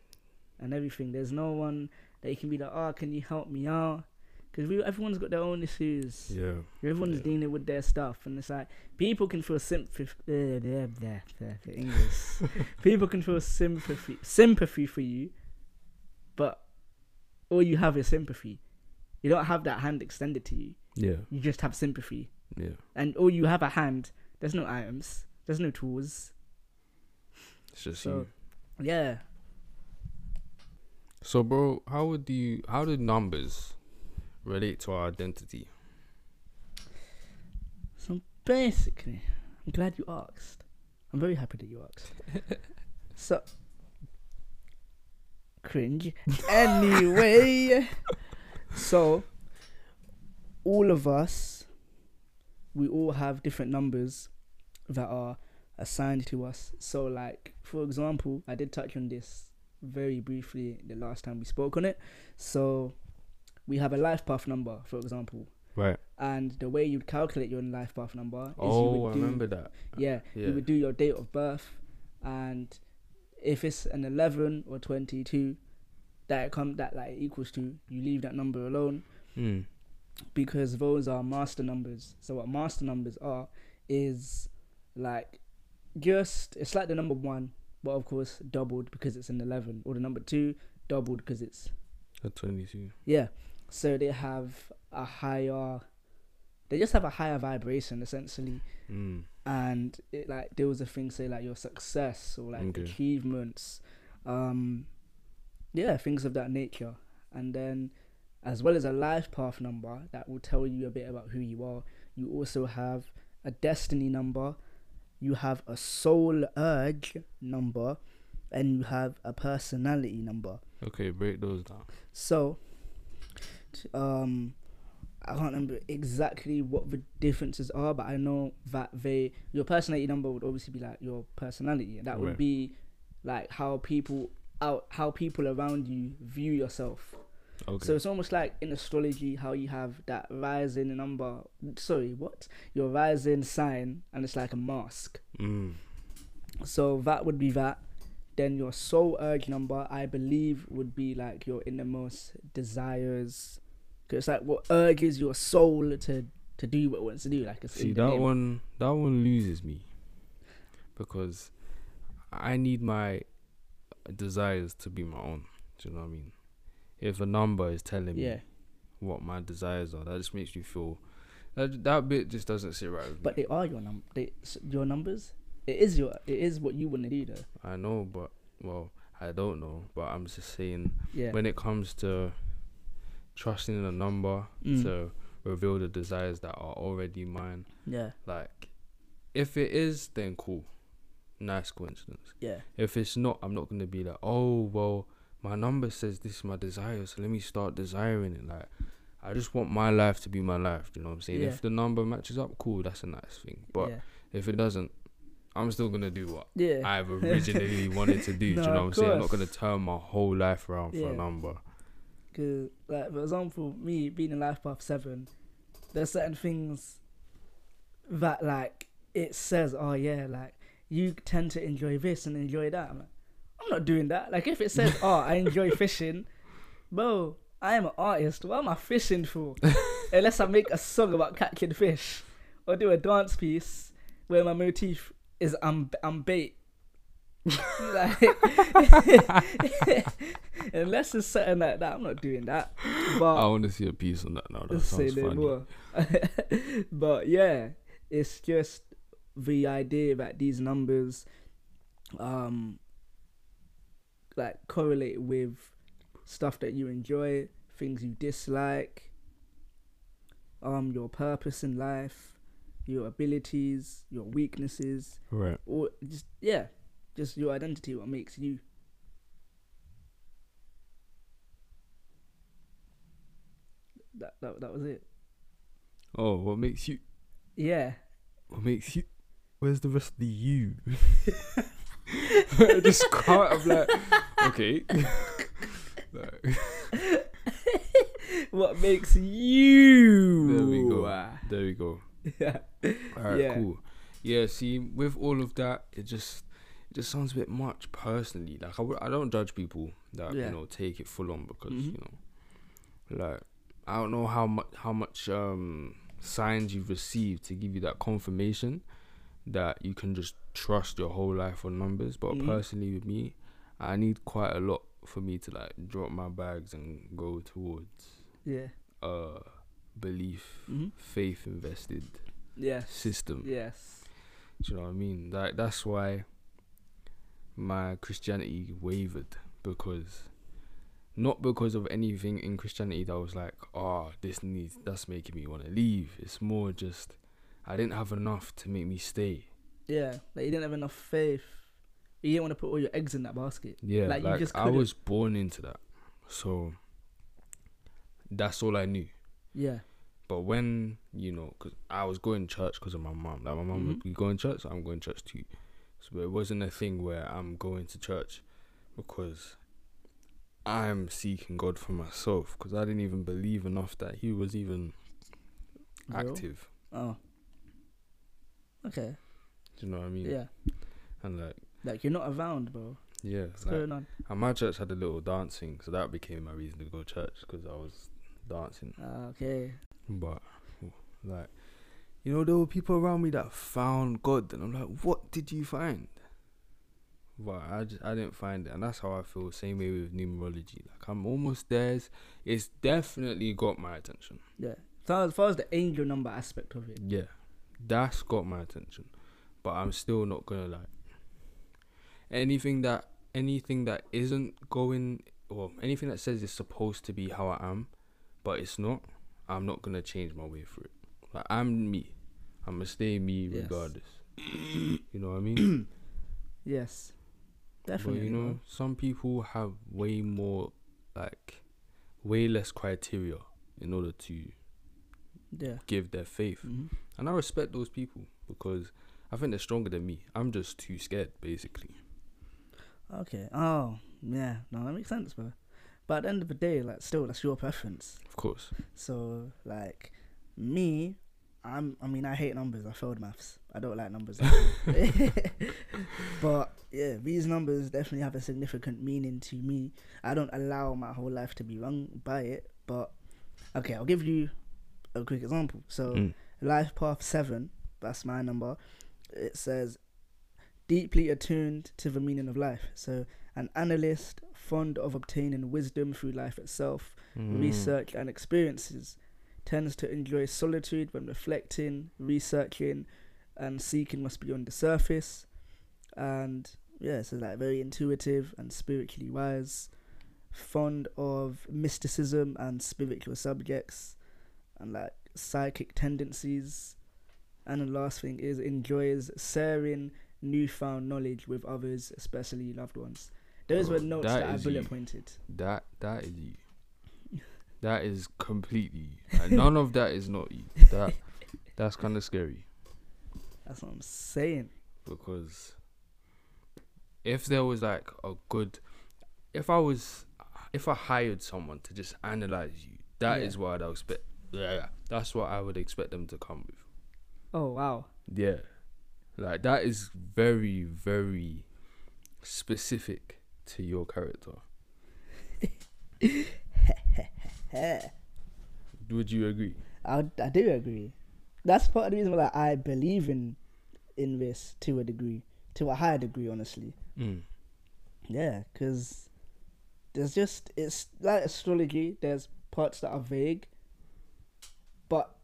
and everything. There's no one that you can be like, oh, can you help me out? Because everyone's got their own issues. Yeah. Everyone's Yeah. dealing with their stuff, and it's like people can feel sympathy. Uh, English. [LAUGHS] people can feel sympathy, sympathy for you, but all you have is sympathy. You don't have that hand extended to you. Yeah. You just have sympathy, Yeah. and all you have a hand. There's no items. There's no tools. It's just So- you. Yeah. So, bro, how would you? How do numbers relate to our identity? So basically, I'm glad you asked. I'm very happy that you asked. [LAUGHS] so cringe. Anyway, so all of us, we all have different numbers that are assigned to us. So, like for example, I did touch on this very briefly the last time we spoke on it. So we have a life path number, for example. Right. And the way you'd calculate your life path number is you Oh, would I remember that. Yeah, Yeah. you would do your date of birth, and if it's an eleven or twenty-two, that it come that like equals to, you leave that number alone Mm. because those are master numbers. So what master numbers are is like just it's like the number one, but of course doubled because it's an eleven, or the number two doubled because it's a twenty-two. yeah. So they have a higher they just have a higher vibration essentially. Mm. And it like there was a thing say like your success or like Okay. achievements. Um yeah, things of that nature. And then, as well as a life path number that will tell you a bit about who you are, you also have a destiny number, you have a soul urge number, and you have a personality number. Okay, break those down. So, um, I can't remember exactly what the differences are, but I know that they your personality number would obviously be like your personality, and that would Right. be like how people out how people around you view yourself. Okay. So it's almost like in astrology how you have that rising number. Sorry, what? Your rising sign, and it's like a mask. mm. So that would be that. Then your soul urge number, I believe, would be like your innermost desires. Cause it's like what urges your soul to to do what it wants to do. Like it's See that one that one loses me because I need my desires to be my own. Do you know what I mean? If a number is telling Yeah, me what my desires are, that just makes me feel that that bit just doesn't sit right with but me. they are your num they your numbers. It is your it is what you want to do though. I know, but well, I don't know, but I'm just saying Yeah. when it comes to trusting in a number Mm. to reveal the desires that are already mine, yeah. like if it is, then cool, nice coincidence. Yeah. If it's not, I'm not gonna be like, oh well, my number says this is my desire, so let me start desiring it. Like, I just want my life to be my life. You know what I'm saying? Yeah. If the number matches up, cool, that's a nice thing. But yeah. if it doesn't, I'm still gonna do what Yeah. I've [LAUGHS] originally wanted to do. do No, you know what I'm saying? I'm not gonna turn my whole life around for a number. Cause like for example, me being in life path seven, there's certain things that like it says, oh yeah, like you tend to enjoy this and enjoy that. I'm like, I'm not doing that. Like if it says, oh, I enjoy [LAUGHS] fishing, bro, I am an artist. What am I fishing for? [LAUGHS] Unless I make a song about catching fish or do a dance piece where my motif is I'm I'm bait. Like, [LAUGHS] unless it's something like that, I'm not doing that. But I want to see a piece on that now. That say sounds funny. more. [LAUGHS] but yeah, it's just the idea that these numbers, um, like correlate with stuff that you enjoy, things you dislike, um, your purpose in life, your abilities, your weaknesses, Right. or just yeah, just your identity, what makes you. That that that was it. Oh, what makes you? Yeah. What makes you? Where's the rest of the you? [LAUGHS] [LAUGHS] just can't. I'm like, okay. [LAUGHS] What makes you? There we go. Ah. there we go. Yeah. All right, Yeah. cool. Yeah, see, with all of that, it just just sounds a bit much personally. Like I, w- I don't judge people that Yeah. you know take it full on because Mhm. you know, like I don't know how much how much um signs you've received to give you that confirmation that you can just trust your whole life on numbers. But Mhm. personally, with me, I need quite a lot for me to like drop my bags and go towards Yeah. uh belief, hmm faith invested Yes. system. Yes. Do you know what I mean? Like that's why my Christianity wavered because not because of anything in Christianity that was like, oh, this needs that's making me want to leave. It's more just I didn't have enough to make me stay. Yeah. Like you didn't have enough faith. You didn't want to put all your eggs in that basket. Yeah, Like, like, you just I couldn't. was born into that, so that's all I knew. Yeah. But when you know, cause I was going to church because of my mom. Like my mom would Mhm. be going to church, I'm going to church too. So it wasn't a thing where I'm going to church because I'm seeking God for myself. Because I didn't even believe enough that He was even Real? active. Oh. Okay. Do you know what I mean? Yeah. And like, Like you're not around, bro. yeah, What's like, going on? and my church had a little dancing, so that became my reason to go to church because I was dancing. Ah, okay. But like, you know, there were people around me that found God, and I'm like, what did you find? But I just I didn't find it, and that's how I feel. Same way with numerology. Like I'm almost there. It's, it's definitely got my attention. Yeah. So as far as the angel number aspect of it. Yeah, that's got my attention. But I'm still not gonna like anything that anything that isn't going or anything that says it's supposed to be how I am, but it's not. I'm not gonna change my way through it. Like I'm me. I'm gonna stay me Yes. regardless. [CLEARS THROAT] you know what I mean? [CLEARS THROAT] Yes. definitely. But you know, some people have way more, like, way less criteria in order to Yeah. give their faith, hmm and I respect those people because I think they're stronger than me. I'm just too scared, basically. Okay. Oh, yeah. No, that makes sense, bro. But at the end of the day, like, still, that's your preference. Of course. So, like, me, I'm. I mean, I hate numbers. I failed maths. I don't like numbers. [LAUGHS] [LAUGHS] but yeah, these numbers definitely have a significant meaning to me. I don't allow my whole life to be run by it. But okay, I'll give you a quick example. So, Mm. life path seven. That's my number. It says deeply attuned to the meaning of life. So, an analyst fond of obtaining wisdom through life itself Mm. research and experiences tends to enjoy solitude when reflecting, researching, and seeking what's beyond the surface. And yeah, so like very intuitive and spiritually wise, fond of mysticism and spiritual subjects, and like psychic tendencies. And the last thing is enjoys sharing newfound knowledge with others, especially loved ones. Those Bro, were notes that that, I bullet you. pointed. That that is you. That is completely you. And [LAUGHS] none of that is not you. That that's kind of scary That's what I'm saying. because if there was like a good, if I was, if I hired someone to just analyze you, that is Yeah. what I'd expect. Yeah, that's what I would expect them to come with. Oh wow. Yeah, like that is very very specific to your character. [LAUGHS] Would you agree? I I do agree. That's part of the reason why like, I believe in in this to a degree, to a higher degree, honestly. Mm. Yeah, because there's just it's like astrology. There's parts that are vague, but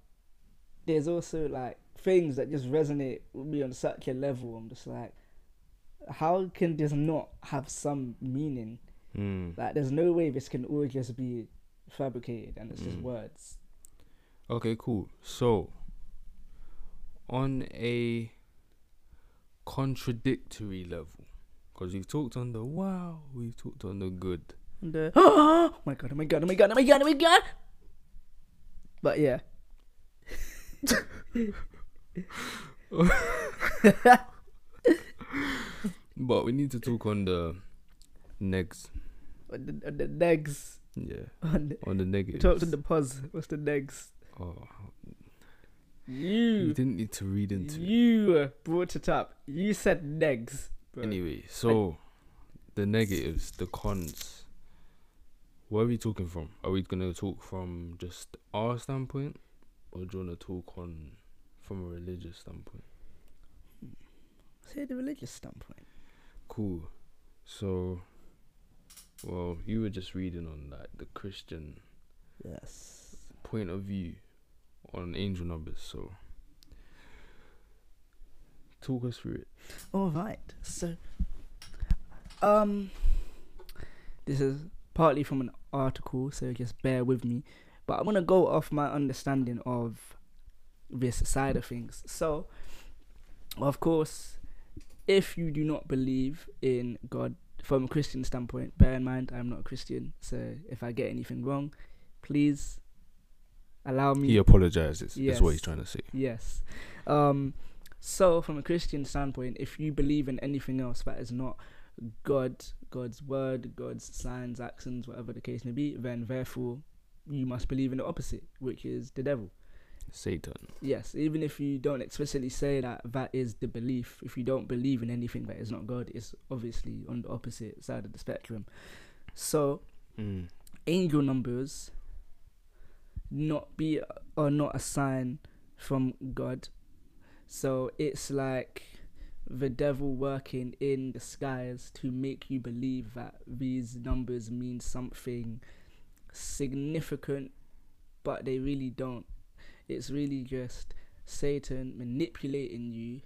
there's also like things that just resonate with me on such a level. I'm just like, how can this not have some meaning? Mm. Like, there's no way this can all just be fabricated and it's just Mm. words. Okay, cool. So, on a contradictory level, because we've talked on the wow, we've talked on the good. And, [GASPS] uh, oh my god! Oh my god! Oh my god! Oh my god! Oh my god! But yeah, [LAUGHS] But we need to talk on the negs. on the, on the negs. Yeah, [LAUGHS] On the, on the we negatives. talked on the pause. What's the negs? oh, You, you didn't need to read into it. you brought it up. You said negs. Anyway, so the negatives, the cons. Where are we talking from? Are we gonna talk from just our standpoint, or do you wanna talk on from a religious standpoint? Say the religious standpoint. Cool. So, well, you were just reading on like the Christian Yes. point of view on angel numbers. So, talk us through it. All right. So, um, this is partly from an article, so just bear with me. But I'm gonna go off my understanding of this side of things. So, of course, if you do not believe in God from a Christian standpoint, bear in mind I'm not a Christian, so if I get anything wrong, please allow me He apologizes. That's what he's trying to say. Yes. Um, so, from a Christian standpoint, if you believe in anything else that is not God, God's word, God's signs, actions, whatever the case may be, then therefore you must believe in the opposite, which is the devil. Satan. Yes, even if you don't explicitly say that that is the belief, if you don't believe in anything that is not God, it's obviously on the opposite side of the spectrum. So, Mm. angel numbers not be are not a sign from God. So it's like the devil working in disguise to make you believe that these numbers mean something significant, but they really don't. It's really just Satan manipulating you,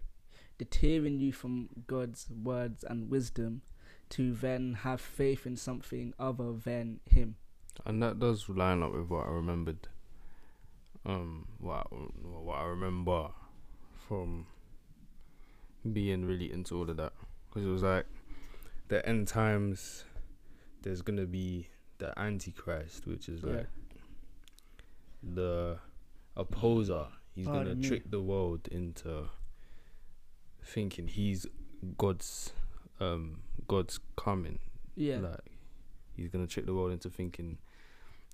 deterring you from God's words and wisdom to then have faith in something other than him. And that does line up with what I remembered. Um, what I, what I remember from being really into all of that, because it was like the end times. There's gonna be the Antichrist, which is Yeah. like the opposer. He's gonna me. trick the world into thinking he's God's um God's coming. Yeah. Like he's gonna trick the world into thinking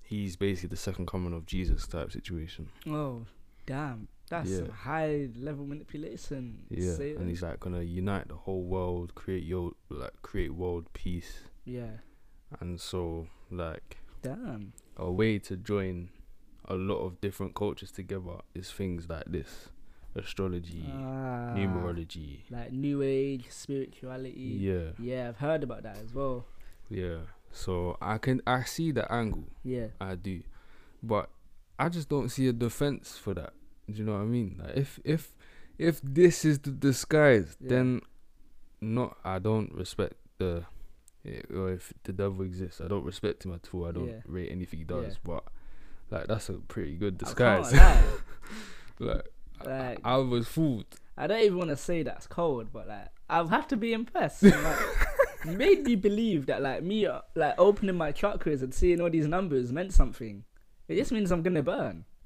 he's basically the second coming of Jesus type situation. Oh, damn. That's Yeah. high level manipulation. Yeah, Satan. and he's like gonna unite the whole world, create your like create world peace, yeah. and so like Damn. a way to join a lot of different cultures together is things like this, astrology, Ah, numerology. Like New Age, spirituality. Yeah, Yeah, I've heard about that as well. yeah. So I can I see the angle. Yeah. I do, but I just don't see a defense for that. Do you know what I mean? Like if if if this is the disguise, Yeah. then not I don't respect the eh, or if the devil exists, I don't respect him at all. I don't Yeah. rate anything he does, Yeah. but like that's a pretty good disguise. [LAUGHS] like Like- I, I was fooled. I don't even want to say that's cold, but like I'll have to be impressed. Like, [LAUGHS] you made me believe that like me uh, like opening my chakras and seeing all these numbers meant something. It just means I'm gonna burn. [LAUGHS]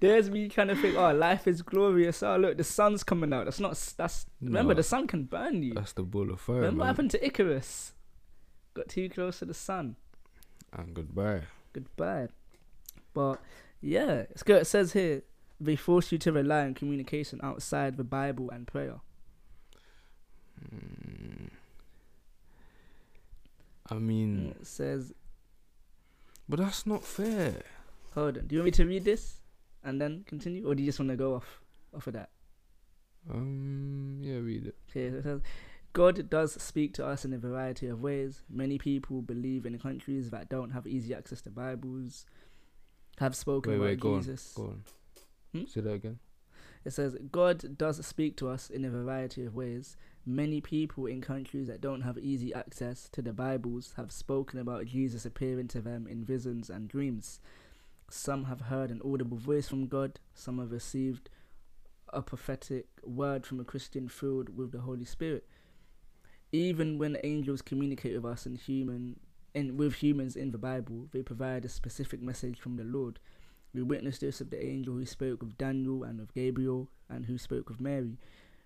There's me trying to think, oh, life is glorious. Oh, look, the sun's coming out. That's not. That's remember No. the sun can burn you. That's the ball of fire, Remember what happened to Icarus? Got too close to the sun. And goodbye. Goodbye. But yeah, it's good. It says here they force you to rely on communication outside the Bible and prayer. Mm. I mean, It says, but that's not fair. hold on. Do you want me to read this and then continue, or do you just want to go off off of that? Um, yeah, read it. Okay, so it says, God does speak to us in a variety of ways. Many people believe in countries that don't have easy access to Bibles have spoken Wait, about wait, on, Jesus. Go on. Hmm? Say that again. It says, God does speak to us in a variety of ways. Many people in countries that don't have easy access to the Bibles have spoken about Jesus appearing to them in visions and dreams. Some have heard an audible voice from God, some have received a prophetic word from a Christian filled with the Holy Spirit. Even when angels communicate with us and human and with humans in the Bible, they provide a specific message from the Lord. We witness this of the angel who spoke with Daniel and with Gabriel and who spoke with Mary.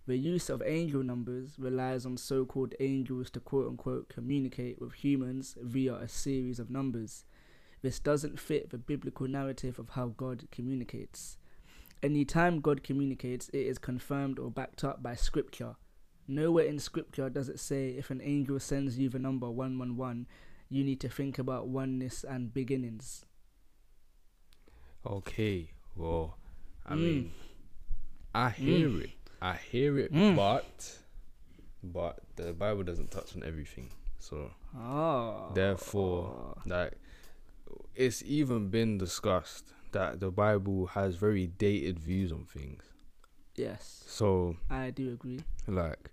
The use of angel numbers relies on so called angels to quote unquote communicate with humans via a series of numbers. This doesn't fit the biblical narrative of how God communicates. Anytime God communicates, it is confirmed or backed up by scripture. Nowhere in scripture does it say if an angel sends you the number 111, you need to think about oneness and beginnings. Okay. Well, I Mm. mean, I hear it. I hear it, Mm. but but the Bible doesn't touch on everything. So Oh. Therefore, like it's even been discussed that the Bible has very dated views on things. Yes, So I do agree. like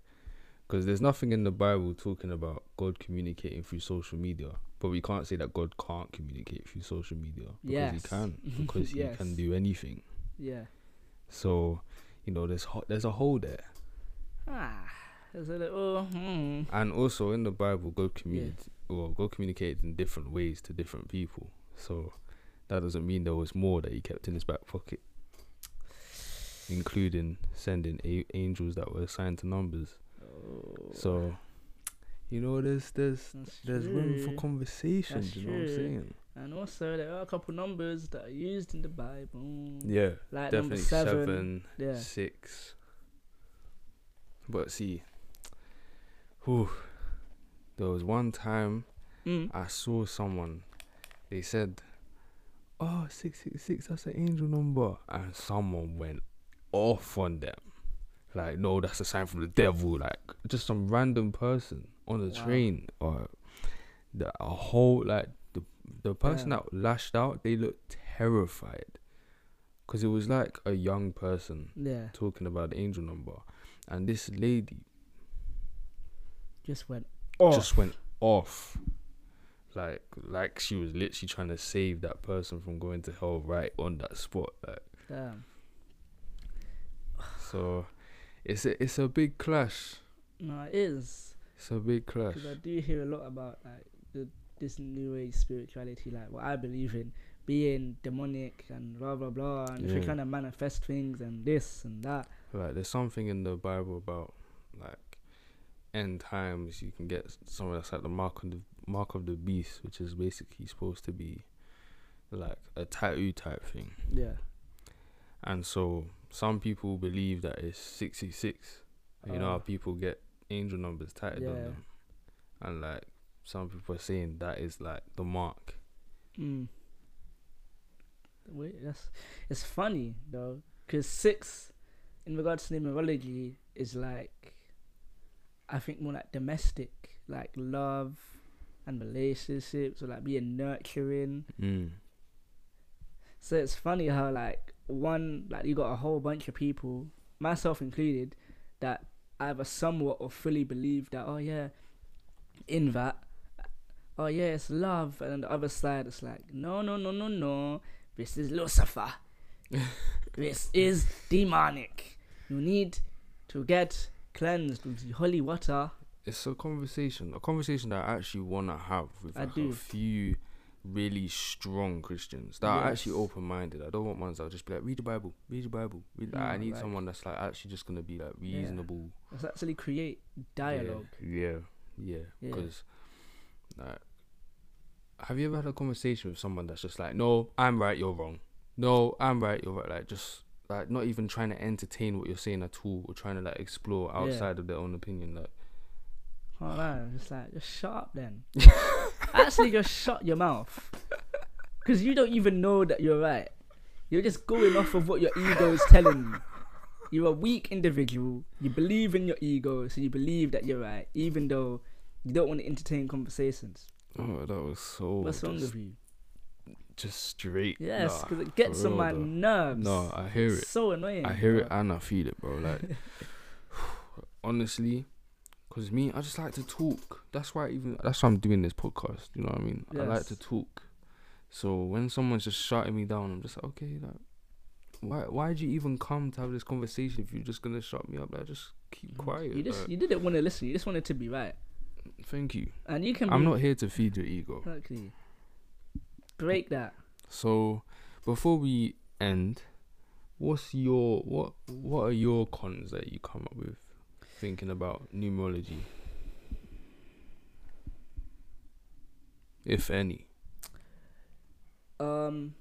because there's nothing in the bible talking about god communicating through social media but we can't say that god can't communicate through social media because Yes. he can [LAUGHS] because he can do anything Yeah. so you know there's ho- there's a hole there Ah, there's a little. Hmm. and also in the bible god communicated well god communicated in different ways to different people so that doesn't mean there was more that he kept in his back pocket including sending a- angels that were assigned to numbers So, you know, there's there's that's there's room for conversation. That's you know what I'm saying? And also, there are a couple numbers that are used in the Bible. Yeah, Like definitely number seven. seven, Yeah. six. But see, whew, there was one time Mm. I saw someone. They said, "Oh, six six six, that's an angel number," and someone went off on them. Like, no, that's a sign from the devil. Like, just some random person on the Wow. train or the a whole like the the person Damn. that lashed out. They looked terrified because it was like a young person Yeah. talking about the angel number, and this lady just went off. just went off. Like like she was literally trying to save that person from going to hell right on that spot. Like Damn. so it's a it's a big clash. No, it is. It's a big clash. Because I do hear a lot about like the this new age spirituality, like what I believe in, being demonic and blah blah blah. And if you're Yeah. trying to manifest things and this and that, Like there's something in the Bible about like end times. You can get something that's like the mark of the mark of the beast, which is basically supposed to be like a tattoo type thing. yeah, And so some people believe that it's sixty six. You know how Oh. people get angel numbers tatted on them, and like some people are saying that is like the mark. mm. Wait, that's it's funny though, because six, in regards to numerology, is like, I think more like domestic, like love and relationships, or like being nurturing. Mm. So it's funny how like one like you got a whole bunch of people, myself included, that either somewhat or fully believe that oh yeah, in that, oh yeah it's love, and on the other side it's like no no no no no, this is Lucifer, [LAUGHS] this is demonic. You need to get cleansed with holy water. It's a conversation, a conversation that I actually want to have with like, a few really strong Christians that are actually open minded. I don't want ones that'll just be like, read the Bible, read the Bible. Read like, I need like- someone that's like actually just gonna be like reasonable. Let's actually create dialogue. Yeah, yeah, Yeah. because like, have you ever had a conversation with someone that's just like, no, I'm right, you're wrong. No, I'm right, you're right. Like just like not even trying to entertain what you're saying at all, or trying to like explore Yeah. outside of their own opinion. Like, Hold on, just like just shut up then. [LAUGHS] Actually, just shut your mouth, because you don't even know that you're right. You're just going off of what your ego is telling you. You're a weak individual. You believe in your ego, so you believe that you're right, even though you don't want to entertain conversations. oh, that was so. What's wrong just, with you? just straight. Yes, Nah, because it gets on my though. nerves. No, I hear It's it. So annoying. I hear it and I feel it, bro. Like, [LAUGHS] [SIGHS] honestly, because me, I just like to talk. That's why I even that's why I'm doing this podcast. You know what I mean? I like to talk. So when someone's just shutting me down, I'm just like, okay, like, why why did you even come to have this conversation if you're just gonna shut me up? Like, just keep quiet. You just like, you didn't want to listen. You just wanted to be right, thank you. and you can. I'm not here to feed your ego. Exactly. Break that. So before we end, what's your what what are your cons that you come up with thinking about numerology? If any. um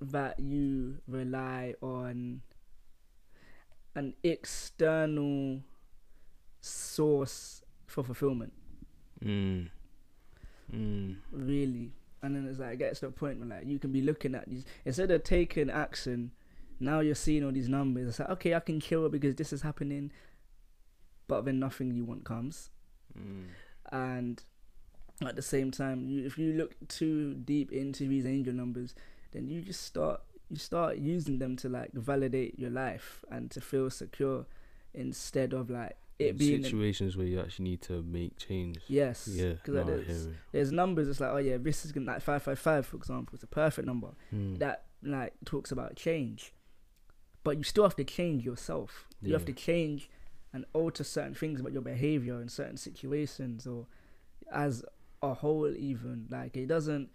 that you rely on an external source for fulfillment Mm. Mm. really and then it's like it gets to a point where like you can be looking at these instead of taking action now you're seeing all these numbers it's like okay i can chill because this is happening but then nothing you want comes Mm. and at the same time you, if you look too deep into these angel numbers then you just start you start using them to like validate your life and to feel secure instead of like it In being situations where you actually need to make change. yes Yeah. because no, there's, there's numbers it's like oh yeah this is gonna like 555 for example it's a perfect number Mm. that like talks about change but you still have to change yourself you have to change and alter certain things about your behavior in certain situations or as a whole even like it doesn't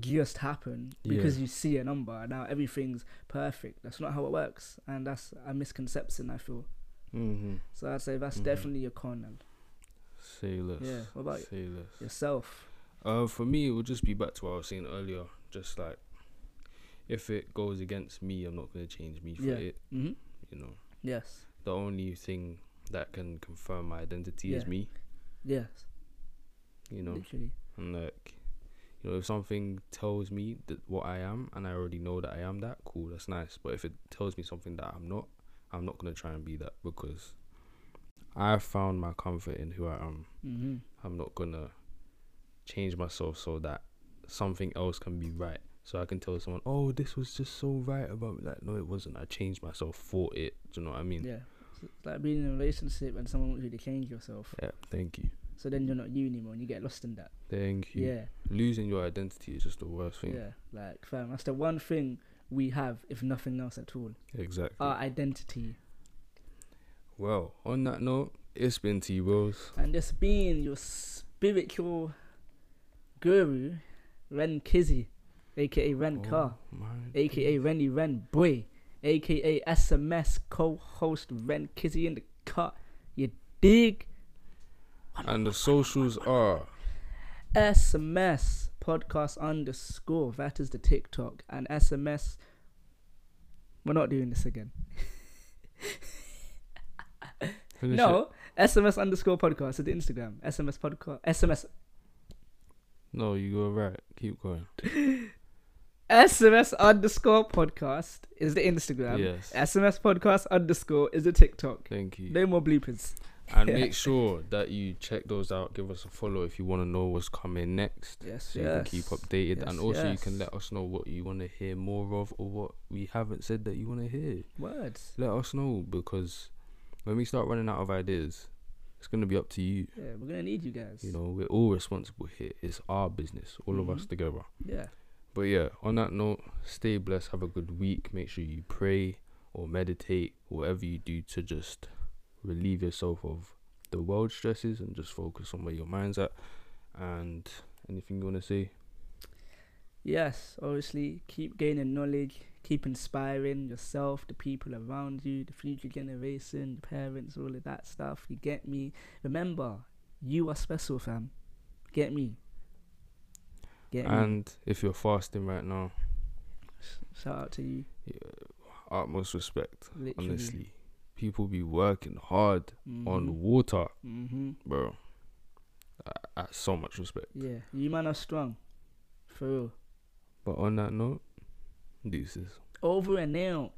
just happen because Yeah. you see a number and now everything's perfect that's not how it works and that's a misconception i feel Mm-hmm. so i'd say that's Mhm. definitely a con and Say less. Yeah, what about yourself Uh, for me, it would just be back to what I was saying earlier. Just like, if it goes against me, I'm not gonna change me for Yeah. it. mm-hmm. You know, yes the only thing that can confirm my identity is me. yes You know, literally and like, you know, if something tells me that what I am, and I already know that I am that, cool, that's nice. But if it tells me something that I'm not, I'm not gonna try and be that because I found my comfort in who I am. mm-hmm. I'm not gonna change myself so that something else can be right. So I can tell someone, "Oh, this was just so right about me." Like, no, it wasn't. I changed myself for it. Do you know what I mean? yeah It's like being in a relationship and someone wants you to change yourself. Yeah, thank you. So then you're not you anymore and you get lost in that. Thank you. Yeah. Losing your identity is just the worst thing. Yeah. Like fam, that's the one thing we have, if nothing else at all. Exactly. Our identity. well, on that note, it's been Twills. And this being your spiritual guru, Ren Kizzy, aka Renkah, Oh my aka Renny Ren Boy, aka SMS co-host Ren Kizzy in the car. You dig? And the socials are SMS podcast underscore. That is the TikTok and SMS. We're not doing this again. [LAUGHS] no, SMS underscore podcast is the Instagram. SMS podcast. SMS. No, you go right. Keep going. [LAUGHS] SMS underscore podcast is the Instagram. Yes. SMS podcast underscore is the TikTok. Thank you. No more bloopers. And [LAUGHS] make sure that you check those out. Give us a follow if you want to know what's coming next. Yes, So you can keep updated. Yes, and also, you can let us know what you want to hear more of or what we haven't said that you want to hear. Words. Let us know because when we start running out of ideas, it's going to be up to you. Yeah, we're gonna need you guys. You know, we're all responsible here. It's our business, all of us Mhm. together. Yeah. But yeah, on that note, stay blessed. Have a good week. Make sure you pray or meditate, whatever you do to just relieve yourself of the world stresses and just focus on where your mind's at. And anything you want to say? Yes, obviously, keep gaining knowledge, keep inspiring yourself, the people around you, the future generation, the parents, all of that stuff. You get me? Remember, you are special, fam. Get me? Get me? And if you're fasting right now, Shout out to you. Yeah, utmost respect. Literally. Honestly, people be working hard Mhm. on water, Mhm. bro. I, I so much respect. Yeah, you man are strong, for real. But on that note, deuces. Over and out.